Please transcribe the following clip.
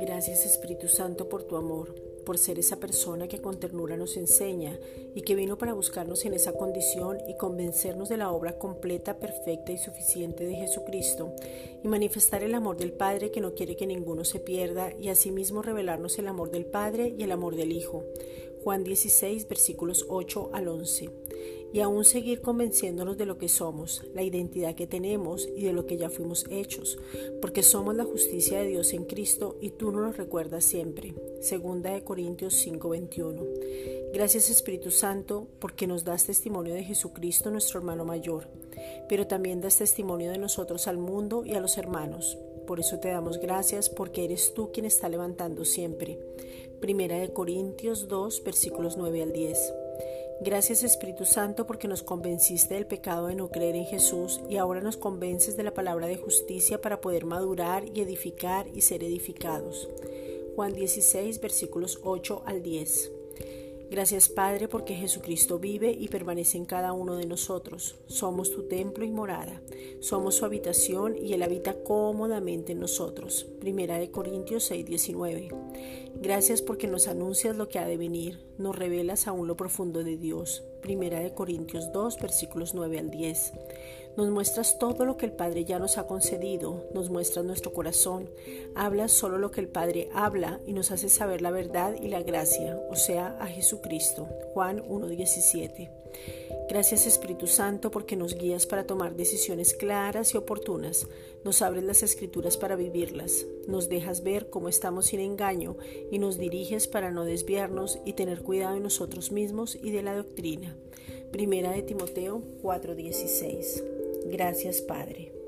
Gracias Espíritu Santo por tu amor por ser esa persona que con ternura nos enseña y que vino para buscarnos en esa condición y convencernos de la obra completa, perfecta y suficiente de Jesucristo y manifestar el amor del Padre que no quiere que ninguno se pierda y asimismo revelarnos el amor del Padre y el amor del Hijo. Juan 16 versículos 8 al 11 y aún seguir convenciéndonos de lo que somos, la identidad que tenemos y de lo que ya fuimos hechos, porque somos la justicia de Dios en Cristo y tú nos recuerdas siempre. Segunda de Corintios 5:21. Gracias Espíritu Santo porque nos das testimonio de Jesucristo nuestro hermano mayor, pero también das testimonio de nosotros al mundo y a los hermanos. Por eso te damos gracias porque eres tú quien está levantando siempre. Primera de Corintios 2 versículos 9 al 10. Gracias Espíritu Santo porque nos convenciste del pecado de no creer en Jesús y ahora nos convences de la palabra de justicia para poder madurar y edificar y ser edificados. Juan 16 versículos 8 al 10. Gracias Padre porque Jesucristo vive y permanece en cada uno de nosotros. Somos tu templo y morada. Somos su habitación y Él habita cómodamente en nosotros. Primera de Corintios 6, 19. Gracias porque nos anuncias lo que ha de venir. Nos revelas aún lo profundo de Dios. Primera de Corintios 2 versículos 9 al 10. Nos muestras todo lo que el Padre ya nos ha concedido, nos muestras nuestro corazón, hablas solo lo que el Padre habla y nos hace saber la verdad y la gracia, o sea, a Jesucristo. Juan 1.17. Gracias Espíritu Santo porque nos guías para tomar decisiones claras y oportunas, nos abres las escrituras para vivirlas, nos dejas ver cómo estamos sin engaño y nos diriges para no desviarnos y tener cuidado de nosotros mismos y de la doctrina. Primera de Timoteo 4:16. Gracias Padre.